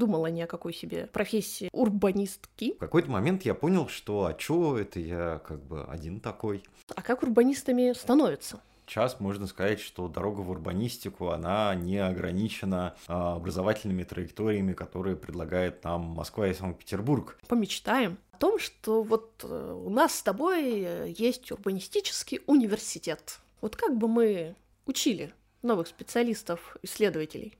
думала ни о какой себе профессии урбанистки. В какой-то момент я понял, что а чё это я как бы один такой. А как урбанистами становятся? Сейчас можно сказать, что дорога в урбанистику, она не ограничена а, образовательными траекториями, которые предлагает нам Москва и Санкт-Петербург. Помечтаем о том, что вот э, у нас с тобой э, есть урбанистический университет. Вот как бы мы учили новых специалистов, исследователей?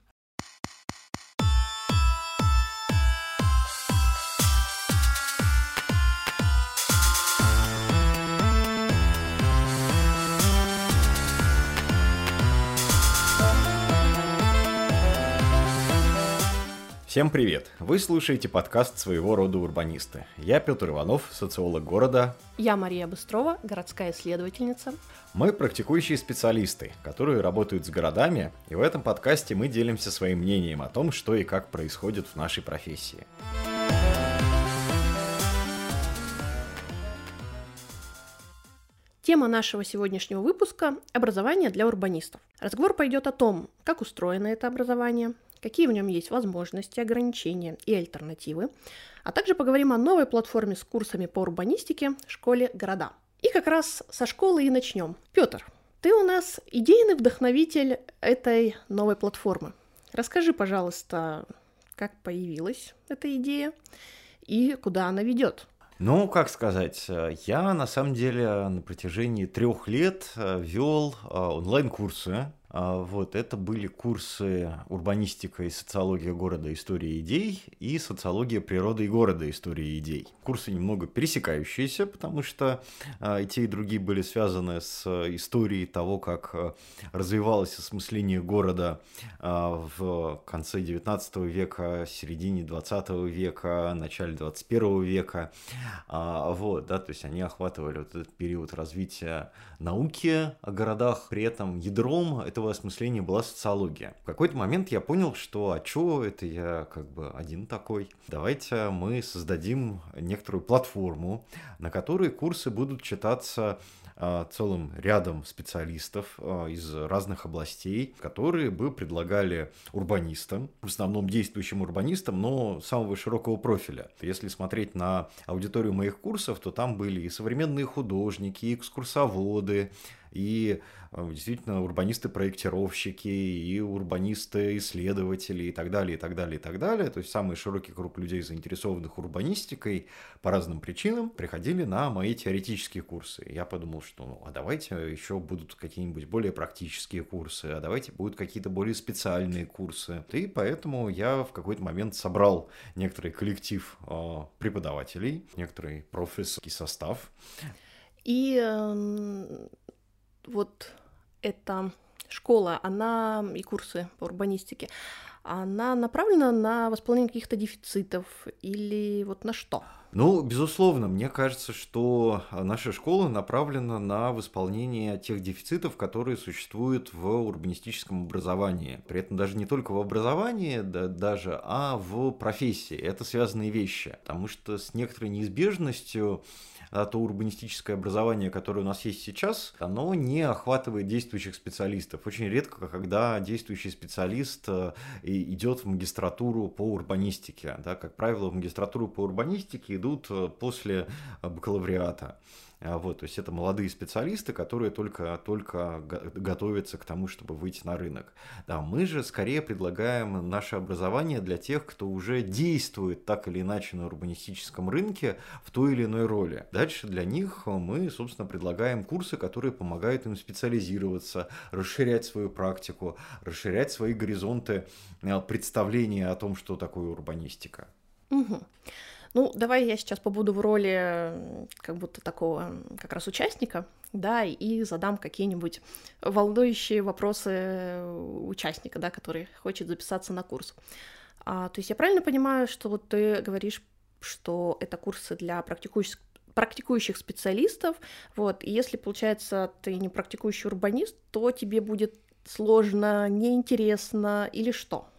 Всем привет! Вы слушаете подкаст своего рода урбанисты. Я Петр Иванов, социолог города. Я Мария Быстрова, городская исследовательница. Мы практикующие специалисты, которые работают с городами, и в этом подкасте мы делимся своим мнением о том, что и как происходит в нашей профессии. Тема нашего сегодняшнего выпуска – образование для урбанистов. Разговор пойдет о том, как устроено это образование, какие в нем есть возможности, ограничения и альтернативы, а также поговорим о новой платформе с курсами по урбанистике школе «Города». И как раз со школы и начнем. Петр, ты у нас идейный вдохновитель этой новой платформы. Расскажи, пожалуйста, как появилась эта идея и куда она ведет. Ну, как сказать, я на самом деле на протяжении трех лет вел а, онлайн-курсы вот, это были курсы урбанистика и социология города, история идей и социология природы и города, история идей. Курсы немного пересекающиеся, потому что а, и те, и другие были связаны с историей того, как а, развивалось осмысление города в конце 19 века, середине 20 века, начале 21 века. Вот, да, то есть они охватывали вот этот период развития науки о городах, при этом ядром это этого осмысления была социология. В какой-то момент я понял, что а чё это я как бы один такой. Давайте мы создадим некоторую платформу, на которой курсы будут читаться а, целым рядом специалистов а, из разных областей, которые бы предлагали урбанистам, в основном действующим урбанистам, но самого широкого профиля. Если смотреть на аудиторию моих курсов, то там были и современные художники, и экскурсоводы, и э, действительно урбанисты-проектировщики, и урбанисты-исследователи, и так далее, и так далее, и так далее. То есть самый широкий круг людей, заинтересованных урбанистикой по разным причинам, приходили на мои теоретические курсы. Я подумал, что ну, а давайте еще будут какие-нибудь более практические курсы, а давайте будут какие-то более специальные курсы. И поэтому я в какой-то момент собрал некоторый коллектив э, преподавателей, некоторый профессорский состав. И э, вот эта школа, она и курсы по урбанистике, она направлена на восполнение каких-то дефицитов или вот на что? Ну, безусловно, мне кажется, что наша школа направлена на восполнение тех дефицитов, которые существуют в урбанистическом образовании. При этом даже не только в образовании, да, даже, а в профессии. Это связанные вещи. Потому что с некоторой неизбежностью а то урбанистическое образование, которое у нас есть сейчас, оно не охватывает действующих специалистов. Очень редко, когда действующий специалист э, идет в магистратуру по урбанистике. Да, как правило, в магистратуру по урбанистике идут э, после бакалавриата. А, вот, то есть это молодые специалисты, которые только, только готовятся к тому, чтобы выйти на рынок. Да, мы же скорее предлагаем наше образование для тех, кто уже действует так или иначе на урбанистическом рынке в той или иной роли. Дальше для них мы, собственно, предлагаем курсы, которые помогают им специализироваться, расширять свою практику, расширять свои горизонты а, представления о том, что такое урбанистика. Угу. Ну, давай я сейчас побуду в роли как будто такого как раз участника, да, и задам какие-нибудь волнующие вопросы участника, да, который хочет записаться на курс. А, то есть я правильно понимаю, что вот ты говоришь, что это курсы для практикующих практикующих специалистов, вот, и если, получается, ты не практикующий урбанист, то тебе будет сложно, неинтересно или что?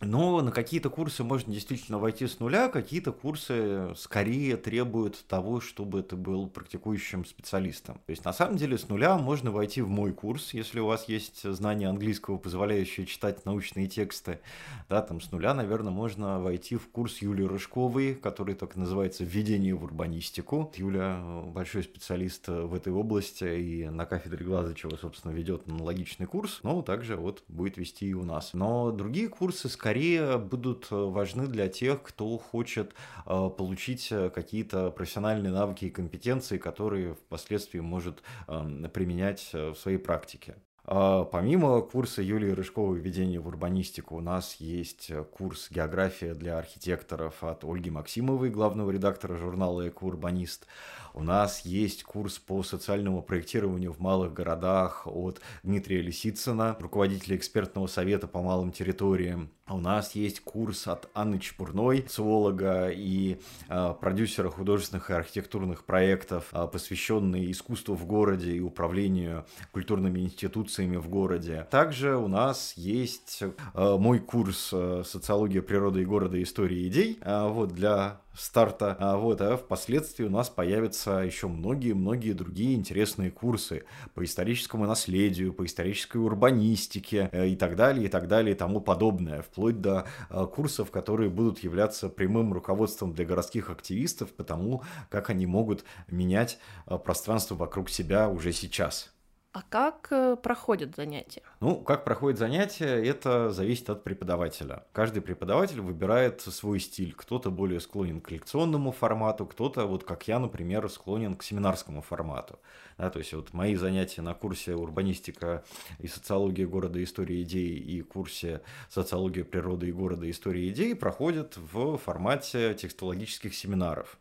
Но на какие-то курсы можно действительно войти с нуля, какие-то курсы скорее требуют того, чтобы ты был практикующим специалистом. То есть на самом деле с нуля можно войти в мой курс, если у вас есть знания английского, позволяющие читать научные тексты. Да, там с нуля, наверное, можно войти в курс Юлии Рыжковой, который так называется «Введение в урбанистику». Юля большой специалист в этой области и на кафедре Глазычева, собственно, ведет аналогичный курс, но также вот будет вести и у нас. Но другие курсы скорее скорее будут э, важны для тех, кто хочет э, получить э, какие-то профессиональные навыки и компетенции, которые впоследствии может эм, применять в своей практике. А помимо курса Юлии Рыжковой «Введение в урбанистику» у нас есть курс «География для архитекторов» от Ольги Максимовой, главного редактора журнала «Экоурбанист». У нас есть курс по социальному проектированию в малых городах от Дмитрия Лисицына, руководителя экспертного совета по малым территориям. У нас есть курс от Анны Чепурной, социолога и э, продюсера художественных и архитектурных проектов, э, посвященный искусству в городе и управлению культурными институциями в городе. Также у нас есть э, мой курс э, «Социология природы и города. Истории идей» э, вот, для старта. А вот, а впоследствии у нас появятся еще многие-многие другие интересные курсы по историческому наследию, по исторической урбанистике э, и так далее, и так далее, и тому подобное, вплоть до э, курсов, которые будут являться прямым руководством для городских активистов по тому, как они могут менять э, пространство вокруг себя уже сейчас. А как э, проходят занятия? Ну, как проходят занятия, это зависит от преподавателя. Каждый преподаватель выбирает свой стиль. Кто-то более склонен к лекционному формату, кто-то, вот как я, например, склонен к семинарскому формату. Да, то есть вот мои занятия на курсе урбанистика и социология города, истории идей и курсе социология природы и города, истории идей проходят в формате текстологических семинаров.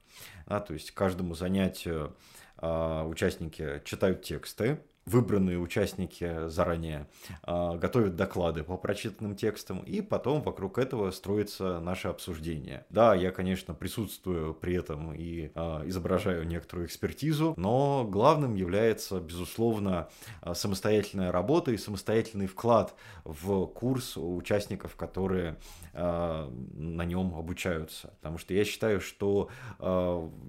Да, то есть каждому занятию а, участники читают тексты, выбранные участники заранее э, готовят доклады по прочитанным текстам, и потом вокруг этого строится наше обсуждение. Да, я, конечно, присутствую при этом и э, изображаю некоторую экспертизу, но главным является, безусловно, самостоятельная работа и самостоятельный вклад в курс участников, которые на нем обучаются. Потому что я считаю, что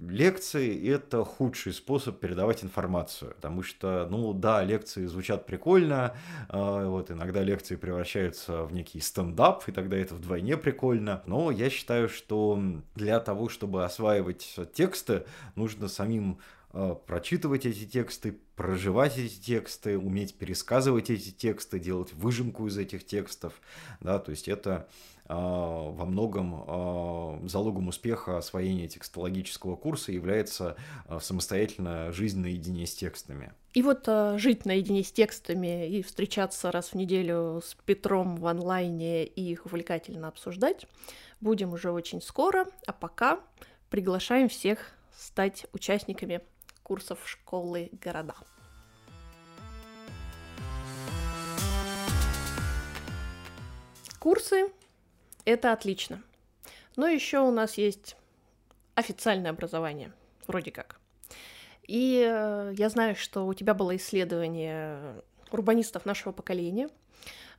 лекции — это худший способ передавать информацию, потому что, ну да, да, лекции звучат прикольно, а, вот иногда лекции превращаются в некий стендап, и тогда это вдвойне прикольно. Но я считаю, что для того, чтобы осваивать тексты, нужно самим а, прочитывать эти тексты, проживать эти тексты, уметь пересказывать эти тексты, делать выжимку из этих текстов, да, то есть это во многом а, залогом успеха освоения текстологического курса является а, самостоятельная жизнь наедине с текстами. И вот жить наедине с текстами и встречаться раз в неделю с Петром в онлайне и их увлекательно обсуждать будем уже очень скоро, а пока приглашаем всех стать участниками курсов школы города. Курсы это отлично. Но еще у нас есть официальное образование, вроде как. И э, я знаю, что у тебя было исследование урбанистов нашего поколения,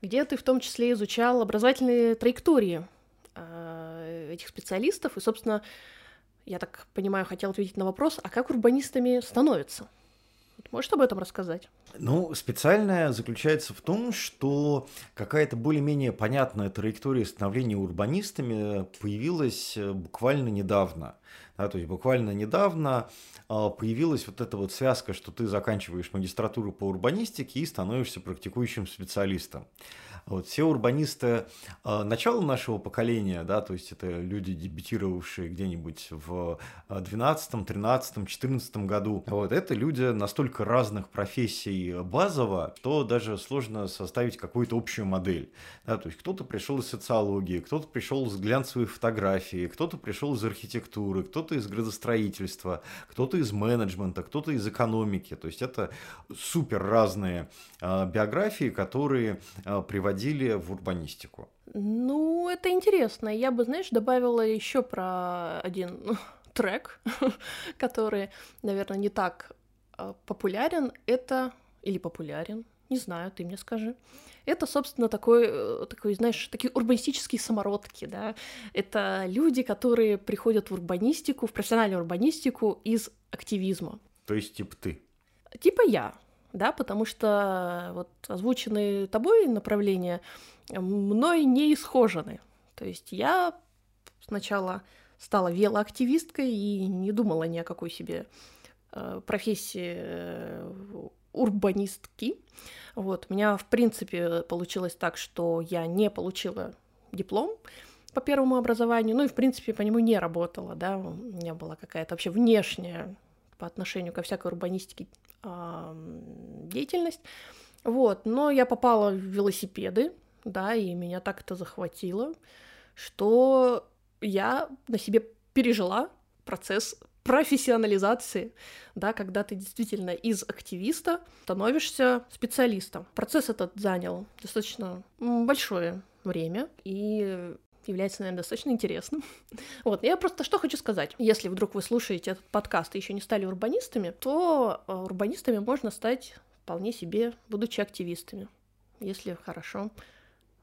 где ты в том числе изучал образовательные траектории э, этих специалистов. И, собственно, я так понимаю, хотел ответить на вопрос, а как урбанистами становятся? Можешь об этом рассказать? Ну, специальное заключается в том, что какая-то более-менее понятная траектория становления урбанистами появилась э, буквально недавно. Да, то есть буквально недавно а, появилась вот эта вот связка, что ты заканчиваешь магистратуру по урбанистике и становишься практикующим специалистом. Вот, все урбанисты э, начала нашего поколения, да, то есть это люди, дебютировавшие где-нибудь в 12, 13, 14 году, вот, это люди настолько разных профессий базово, что даже сложно составить какую-то общую модель. Да, то есть кто-то пришел из социологии, кто-то пришел из глянцевой фотографии, кто-то пришел из архитектуры, кто-то из градостроительства, кто-то из менеджмента, кто-то из экономики. То есть это супер разные э, биографии, которые э, приводили в урбанистику? Ну, это интересно. Я бы, знаешь, добавила еще про один трек, который, наверное, не так а, популярен. Это или популярен, Не знаю, ты мне скажи. Это, собственно, такой, э, такой, знаешь, такие урбанистические самородки, да. Это люди, которые приходят в урбанистику, в профессиональную урбанистику из активизма. То есть, типа ты? Типа я, да, потому что вот озвученные тобой направления мной не исхожены. То есть я сначала стала велоактивисткой и не думала ни о какой себе э, профессии э, урбанистки. Вот. У меня, в принципе, получилось так, что я не получила диплом по первому образованию, ну и, в принципе, по нему не работала, да, у меня была какая-то вообще внешняя по отношению ко всякой урбанистике деятельность. Вот, но я попала в велосипеды, да, и меня так это захватило, что я на себе пережила процесс профессионализации, да, когда ты действительно из активиста становишься специалистом. Процесс этот занял достаточно большое время и является, наверное, достаточно интересным. Вот, я просто что хочу сказать. Если вдруг вы слушаете этот подкаст и еще не стали урбанистами, то э, урбанистами можно стать вполне себе, будучи активистами, если хорошо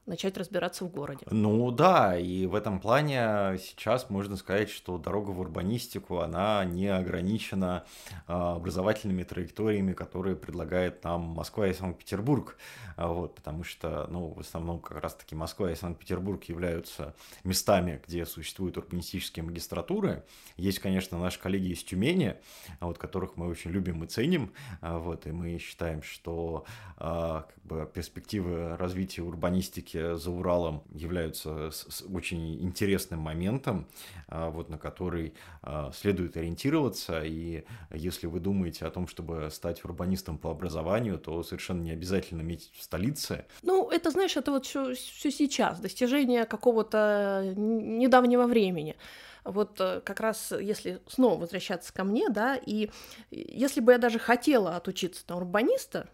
начать разбираться в городе. Ну да, и в этом плане сейчас можно сказать, что дорога в урбанистику, она не ограничена а, образовательными траекториями, которые предлагает нам Москва и Санкт-Петербург. А, вот, потому что, ну, в основном как раз-таки Москва и Санкт-Петербург являются местами, где существуют урбанистические магистратуры. Есть, конечно, наши коллеги из Тюмени, вот, которых мы очень любим и ценим, а, вот, и мы считаем, что как бы, перспективы развития урбанистики все за Уралом являются очень интересным моментом, а, вот, на который а, следует ориентироваться. И если вы думаете о том, чтобы стать урбанистом по образованию, то совершенно не обязательно иметь в столице. Ну, это, знаешь, это вот все, все сейчас, достижение какого-то недавнего времени вот э, как раз если снова возвращаться ко мне, да, и если бы я даже хотела отучиться на урбаниста,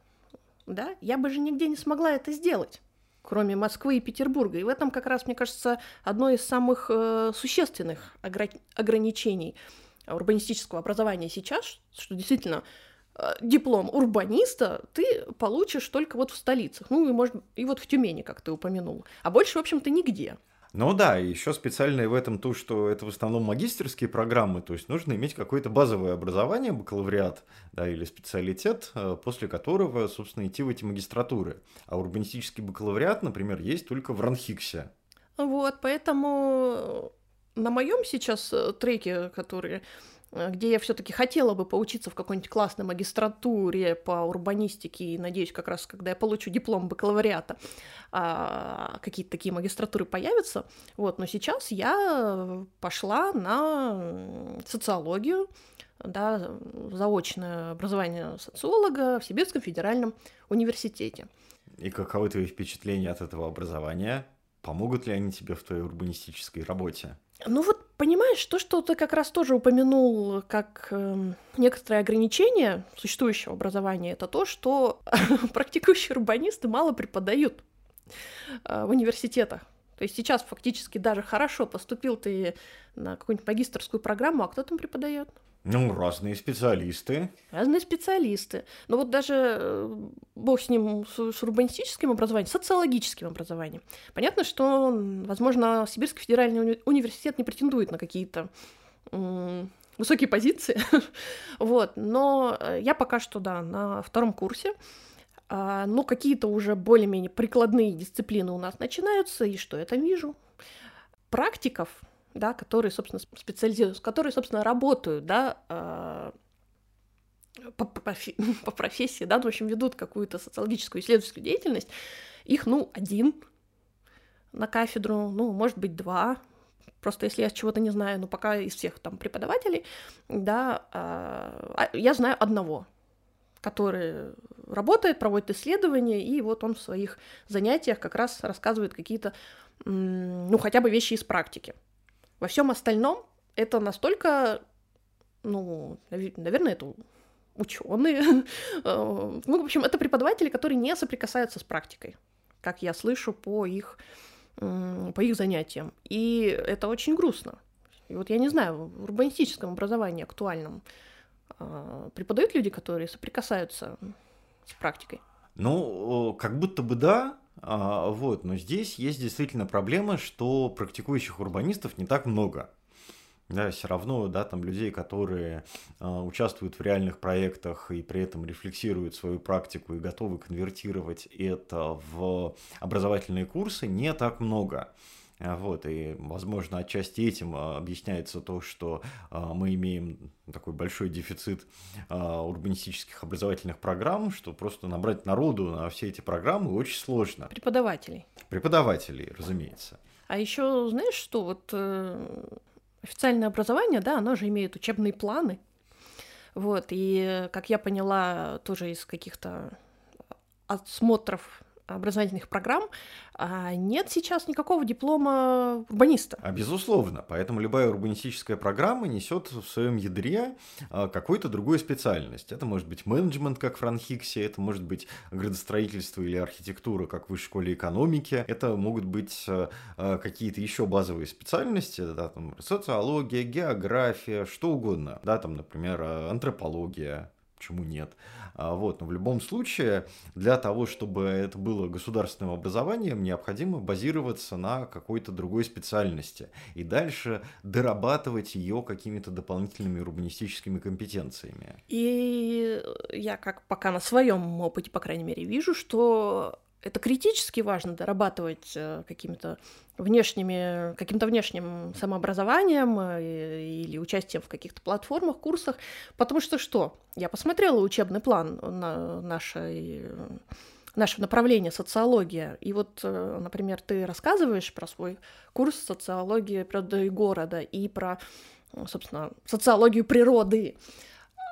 да, я бы же нигде не смогла это сделать кроме Москвы и Петербурга. И в этом как раз, мне кажется, одно из самых э, существенных огр- ограничений урбанистического образования сейчас, что действительно э, диплом урбаниста ты получишь только вот в столицах, ну и, может, и вот в Тюмени, как ты упомянул, а больше, в общем-то, нигде. Ну да, еще специальное в этом то, что это в основном магистерские программы, то есть нужно иметь какое-то базовое образование, бакалавриат да, или специалитет, э, после которого, собственно, идти в эти магистратуры. А урбанистический бакалавриат, например, есть только в Ранхиксе. Вот, поэтому на моем сейчас э, треке, который где я все-таки хотела бы поучиться в какой-нибудь классной магистратуре по урбанистике, и надеюсь, как раз когда я получу диплом бакалавриата, а, какие-то такие магистратуры появятся. Вот, но сейчас я пошла на социологию, да, заочное образование социолога в Сибирском федеральном университете. И каковы твои впечатления от этого образования? Помогут ли они тебе в твоей урбанистической работе? Ну вот, понимаешь, то, что ты как раз тоже упомянул как э, некоторое ограничение существующего образования, это то, что практикующие урбанисты мало преподают э, в университетах. То есть сейчас фактически даже хорошо поступил ты на какую-нибудь магистрскую программу, а кто там преподает? Ну, разные специалисты. Разные специалисты. Но вот даже э, бог с ним, с, с урбанистическим образованием, социологическим образованием. Понятно, что, возможно, Сибирский федеральный уни- университет не претендует на какие-то высокие позиции. вот. Но э, я пока что, да, на втором курсе. А, но какие-то уже более-менее прикладные дисциплины у нас начинаются, и что я там вижу? Практиков да, которые, собственно, специализируются, которые, собственно, работают, да, э, по, по, по профессии, да, ну, в общем, ведут какую-то социологическую исследовательскую деятельность, их, ну, один на кафедру, ну, может быть, два, просто если я чего-то не знаю, ну, пока из всех там преподавателей, да, э, я знаю одного, который работает, проводит исследования, и вот он в своих занятиях как раз рассказывает какие-то, ну, хотя бы вещи из практики. Во всем остальном это настолько, ну, наверное, это ученые. Э, ну, в общем, это преподаватели, которые не соприкасаются с практикой, как я слышу по их, по их занятиям. И это очень грустно. И вот я не знаю, в урбанистическом образовании актуальном а, преподают люди, которые соприкасаются с практикой. Ну, как будто бы да, а, вот, но здесь есть действительно проблема, что практикующих урбанистов не так много. Да, все равно, да, там людей, которые э, участвуют в реальных проектах и при этом рефлексируют свою практику и готовы конвертировать это в образовательные курсы, не так много. А, вот, и, возможно, отчасти этим а, объясняется то, что а, мы имеем такой большой дефицит урбанистических образовательных программ, что просто набрать народу на все эти программы очень сложно. Преподавателей. Преподавателей, разумеется. А еще знаешь, что вот э, официальное образование, да, оно же имеет учебные планы. Вот, и, как я поняла, тоже из каких-то осмотров образовательных программ, а нет сейчас никакого диплома урбаниста. А безусловно, поэтому любая урбанистическая программа несет в своем ядре а, какую-то другую специальность. Это может быть менеджмент, как в Франхиксе, это может быть градостроительство или архитектура, как в высшей школе экономики, это могут быть а, какие-то еще базовые специальности, да, там, социология, география, что угодно, да, там, например, антропология, почему нет. А, вот, но в любом случае, для того, чтобы это было государственным образованием, необходимо базироваться на какой-то другой специальности и дальше дорабатывать ее какими-то дополнительными урбанистическими компетенциями. И я как пока на своем опыте, по крайней мере, вижу, что это критически важно дорабатывать э, какими-то внешними, каким-то внешним самообразованием э, или участием в каких-то платформах, курсах, потому что что? Я посмотрела учебный план на нашей наше направление социология. И вот, э, например, ты рассказываешь про свой курс социологии природы и города и про, собственно, социологию природы.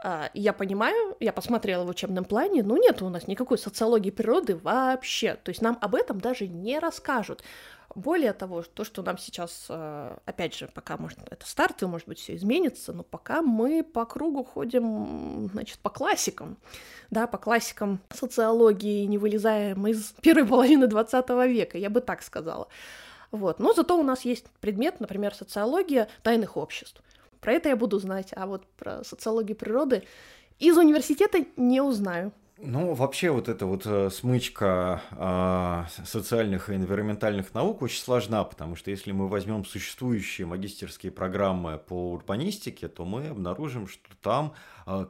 А, я понимаю, я посмотрела в учебном плане, ну нет у нас никакой социологии природы вообще. То есть нам об этом даже не расскажут. Более того, то, что нам сейчас, а, опять же, пока, может, это старт, и, может быть, все изменится, но пока мы по кругу ходим, значит, по классикам, да, по классикам социологии, не вылезаем из первой половины 20 века, я бы так сказала. Вот. Но зато у нас есть предмет, например, социология тайных обществ. Про это я буду знать, а вот про социологию природы из университета не узнаю. Ну, вообще вот эта вот э, смычка э, социальных и энвиронментальных наук очень сложна, потому что если мы возьмем существующие магистерские программы по урбанистике, то мы обнаружим, что там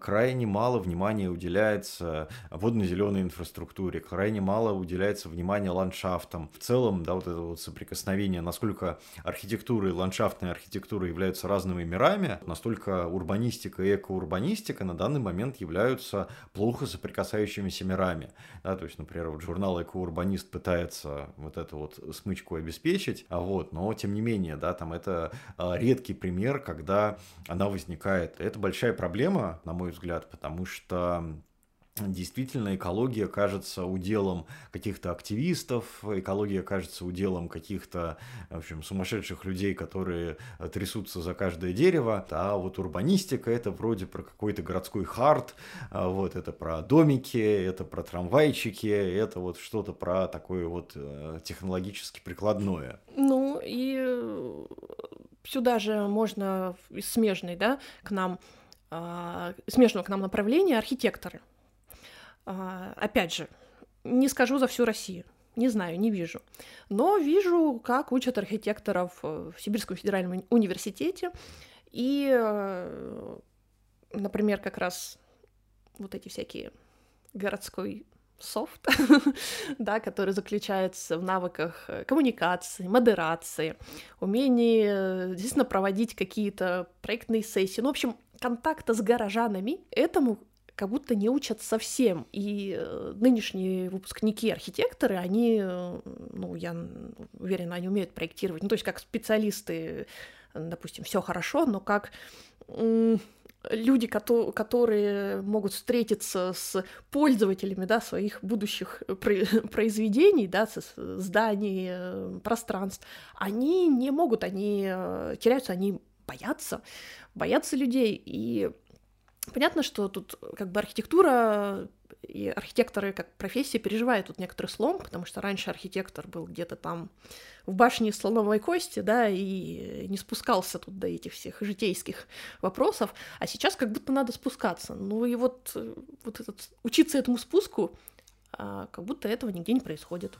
крайне мало внимания уделяется водно-зеленой инфраструктуре, крайне мало уделяется внимания ландшафтам. В целом, да, вот это вот соприкосновение, насколько архитектура и ландшафтная архитектура являются разными мирами, настолько урбанистика и экоурбанистика на данный момент являются плохо соприкасающимися мирами. Да, то есть, например, вот журнал «Экоурбанист» пытается вот эту вот смычку обеспечить, а вот, но тем не менее, да, там это а, редкий пример, когда она возникает. Это большая проблема, на мой взгляд, потому что действительно экология кажется уделом каких-то активистов, экология кажется уделом каких-то, в общем, сумасшедших людей, которые трясутся за каждое дерево, а вот урбанистика это вроде про какой-то городской хард, а вот это про домики, это про трамвайчики, это вот что-то про такое вот э, технологически прикладное. Ну и сюда же можно смежный, да, к нам смежного к нам направления архитекторы. А, опять же, не скажу за всю Россию, не знаю, не вижу. Но вижу, как учат архитекторов в Сибирском федеральном университете. И, э, например, как раз вот эти всякие городской софт, да, который заключается в навыках коммуникации, модерации, умении э, действительно проводить какие-то проектные сессии. Ну, в общем, контакта с горожанами этому как будто не учат совсем. И э, нынешние выпускники архитекторы, они, э, ну, я уверена, они умеют проектировать. Ну, то есть как специалисты, допустим, все хорошо, но как люди, которые могут встретиться с пользователями да, своих будущих произведений, да, зданий, э, пространств, они не могут, они теряются, они боятся, боятся людей. И понятно, что тут как бы архитектура и архитекторы как профессия переживают тут некоторый слом, потому что раньше архитектор был где-то там в башне слоновой кости, да, и не спускался тут до этих всех житейских вопросов, а сейчас как будто надо спускаться. Ну и вот, вот этот, учиться этому спуску а, как будто этого нигде не происходит.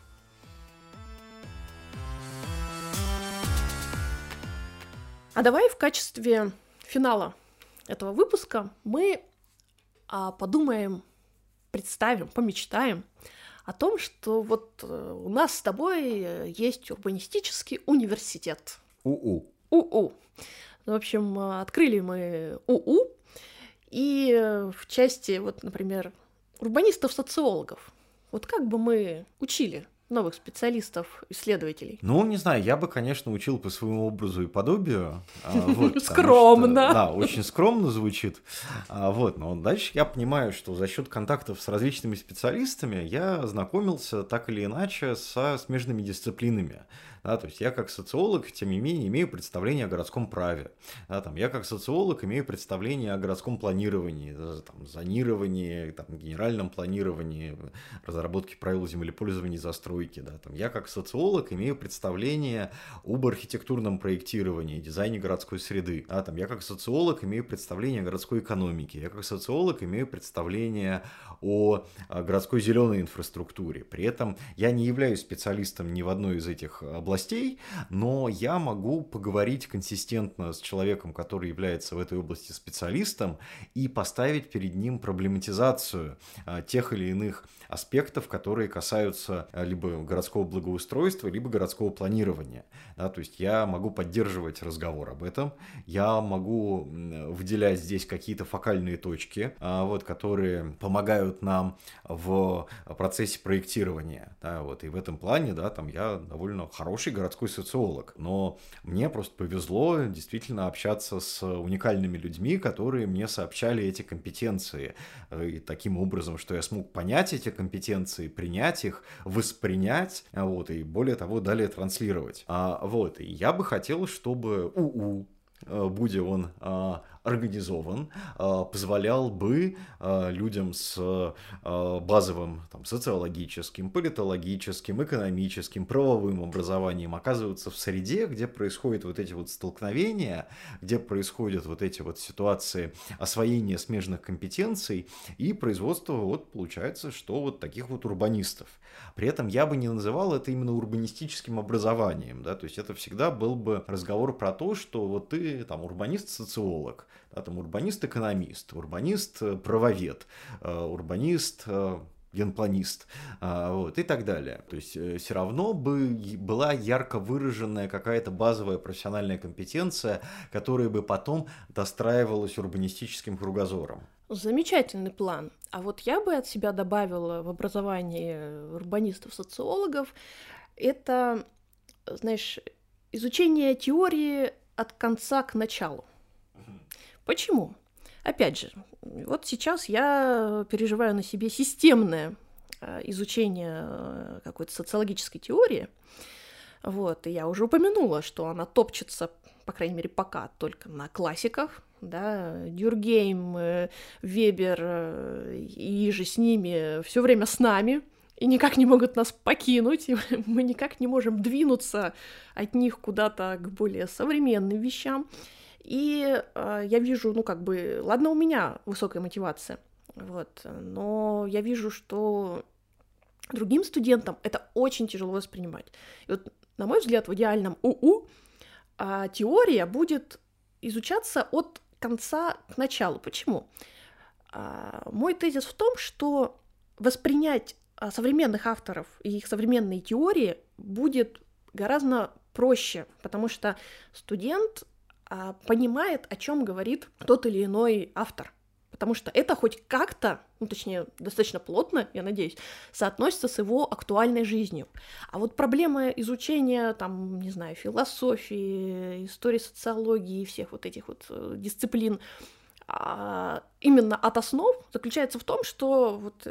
А давай в качестве финала этого выпуска мы а, подумаем, представим, помечтаем о том, что вот э, у нас с тобой э, есть урбанистический университет. УУ. УУ. В общем, открыли мы УУ, и в части, вот, например, урбанистов-социологов, вот как бы мы учили новых специалистов, исследователей? Ну, не знаю, я бы, конечно, учил по своему образу и подобию. А, вот, скромно. Что, да, очень скромно звучит. А, вот, но дальше я понимаю, что за счет контактов с различными специалистами я знакомился так или иначе со смежными дисциплинами. Да, то есть я как социолог, тем не менее, имею представление о городском праве. Да, там, я как социолог имею представление о городском планировании, там, зонировании, там, генеральном планировании, разработке правил землепользования и застройки. Да, там, я как социолог имею представление об архитектурном проектировании, дизайне городской среды. Да, там, я как социолог имею представление о городской экономике. Я как социолог имею представление о городской зеленой инфраструктуре. При этом я не являюсь специалистом ни в одной из этих областей, областей, но я могу поговорить консистентно с человеком, который является в этой области специалистом, и поставить перед ним проблематизацию а, тех или иных аспектов, которые касаются а, либо городского благоустройства, либо городского планирования. Да, то есть я могу поддерживать разговор об этом, я могу выделять здесь какие-то фокальные точки, а, вот, которые помогают нам в процессе проектирования. Да, вот, и в этом плане да, там я довольно хороший городской социолог, но мне просто повезло действительно общаться с уникальными людьми, которые мне сообщали эти компетенции. И таким образом, что я смог понять эти компетенции, принять их, воспринять, вот, и более того, далее транслировать. А, вот, и я бы хотел, чтобы УУ, будь он а, организован, а, позволял бы а, людям с базовым там, социологическим, политологическим, экономическим, правовым образованием оказываться в среде, где происходят вот эти вот столкновения, где происходят вот эти вот ситуации освоения смежных компетенций и производства, вот получается, что вот таких вот урбанистов. При этом я бы не называл это именно урбанистическим образованием, да, то есть это всегда был бы разговор про то, что вот ты там урбанист-социолог, да, там урбанист-экономист, урбанист-правовед, э, урбанист э, генпланист, э, вот, и так далее. То есть все равно бы была ярко выраженная какая-то базовая профессиональная компетенция, которая бы потом достраивалась урбанистическим кругозором. Замечательный план. А вот я бы от себя добавила в образование урбанистов-социологов это, знаешь, изучение теории от конца к началу. Почему? Опять же, вот сейчас я переживаю на себе системное э, изучение э, какой-то социологической теории. Вот, и я уже упомянула, что она топчется, по крайней мере, пока только на классиках, да, Дюргейм, э, Вебер и же с ними все время с нами, и никак не могут нас покинуть, и мы никак не можем двинуться от них куда-то к более современным вещам. И э, я вижу, ну, как бы, ладно, у меня высокая мотивация, вот, но я вижу, что другим студентам это очень тяжело воспринимать. И вот, на мой взгляд, в идеальном УУ э, теория будет изучаться от конца к началу. Почему? Э, мой тезис в том, что воспринять современных авторов и их современные теории будет гораздо проще, потому что студент понимает, о чем говорит тот или иной автор. Потому что это хоть как-то, ну точнее, достаточно плотно, я надеюсь, соотносится с его актуальной жизнью. А вот проблема изучения, там, не знаю, философии, истории социологии и всех вот этих вот э, дисциплин а, именно от основ заключается в том, что вот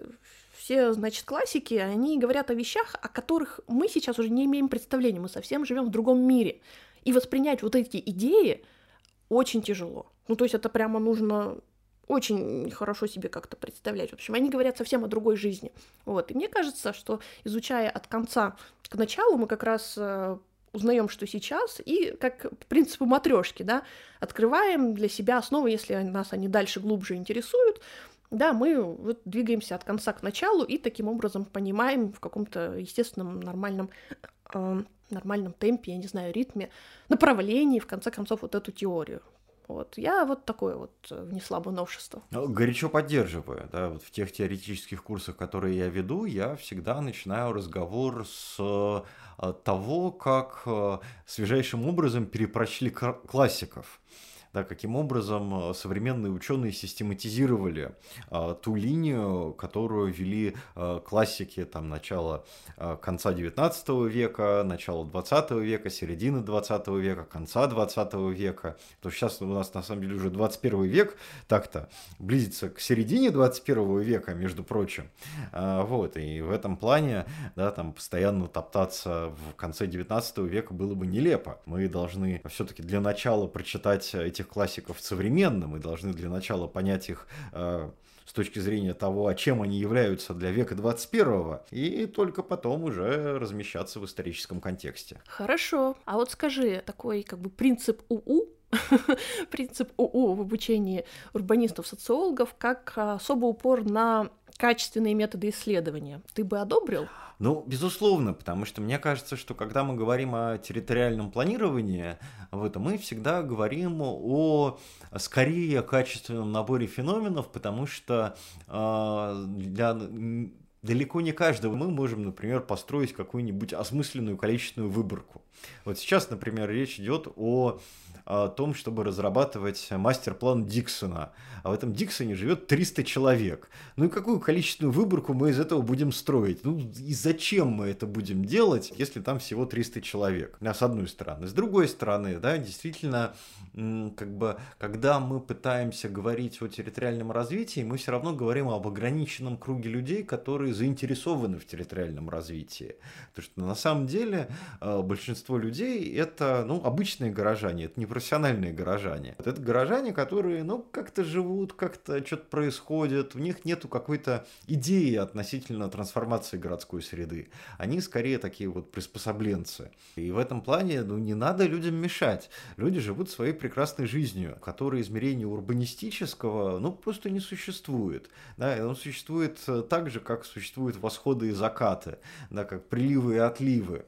все, значит, классики, они говорят о вещах, о которых мы сейчас уже не имеем представления, мы совсем живем в другом мире. И воспринять вот эти идеи очень тяжело. Ну, то есть это прямо нужно очень хорошо себе как-то представлять. В общем, они говорят совсем о другой жизни. Вот. И мне кажется, что изучая от конца к началу, мы как раз э, узнаем, что сейчас, и как по матрешки, да, открываем для себя основы, если нас они дальше глубже интересуют, Да, мы вот двигаемся от конца к началу и таким образом понимаем в каком-то естественном, нормальном, э, нормальном темпе, я не знаю, ритме, направлении, в конце концов, вот эту теорию. Вот. Я вот такое вот внесла бы новшество. Ну, горячо поддерживаю. Да, вот в тех теоретических курсах, которые я веду, я всегда начинаю разговор с э, того, как э, свежайшим образом перепрочли классиков да, каким образом э, современные ученые систематизировали а, ту линию, которую вели а, классики там, начала, а, конца 19 века, начала 20 века, середины 20 века, конца 20 века. То есть сейчас у нас на самом деле уже 21 век, так-то близится к середине 21 века, между прочим. А, вот, и в этом плане, да, там постоянно топтаться в конце 19 века было бы нелепо. Мы должны все-таки для начала прочитать эти этих классиков современно, мы должны для начала понять их э, с точки зрения того, а чем они являются для века 21 и только потом уже размещаться в историческом контексте. Хорошо. А вот скажи, такой как бы принцип УУ, принцип УУ в обучении урбанистов-социологов, как особый упор на качественные методы исследования. Ты бы одобрил? Ну, безусловно, потому что мне кажется, что когда мы говорим о территориальном планировании, вот, мы всегда говорим о скорее качественном наборе феноменов, потому что э, для далеко не каждого мы можем, например, построить какую-нибудь осмысленную количественную выборку. Вот сейчас, например, речь идет о о том, чтобы разрабатывать мастер-план Диксона. А в этом Диксоне живет 300 человек. Ну и какую количественную выборку мы из этого будем строить? Ну и зачем мы это будем делать, если там всего 300 человек? А с одной стороны. С другой стороны, да, действительно, как бы, когда мы пытаемся говорить о территориальном развитии, мы все равно говорим об ограниченном круге людей, которые заинтересованы в территориальном развитии. Потому что на самом деле э, большинство людей это ну, обычные горожане, это не профессиональные горожане. Это горожане, которые, ну, как-то живут, как-то что-то происходит, у них нету какой-то идеи относительно трансформации городской среды. Они скорее такие вот приспособленцы. И в этом плане, ну, не надо людям мешать. Люди живут своей прекрасной жизнью, которой измерение урбанистического, ну, просто не существует. Да, он существует э, так же, как существуют восходы и закаты, да, как приливы и отливы.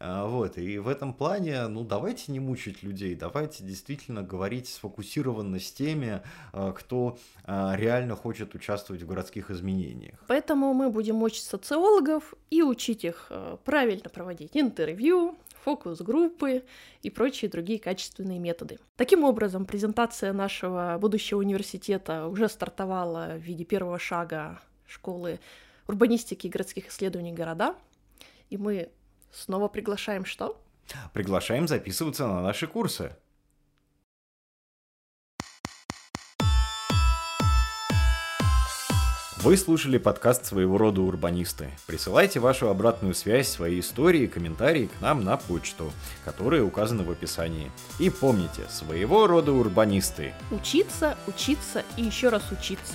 А, вот, и в этом плане, ну, давайте не мучить людей, давайте давайте действительно говорить сфокусированно с теми, э, кто э, реально хочет участвовать в городских изменениях. Поэтому мы будем учить социологов и учить их э, правильно проводить интервью, фокус-группы и прочие другие качественные методы. Таким образом, презентация нашего будущего университета уже стартовала в виде первого шага школы урбанистики и городских исследований города. И мы снова приглашаем что? Приглашаем записываться на наши курсы. Вы слушали подкаст своего рода урбанисты. Присылайте вашу обратную связь, свои истории и комментарии к нам на почту, которая указана в описании. И помните, своего рода урбанисты. Учиться, учиться и еще раз учиться.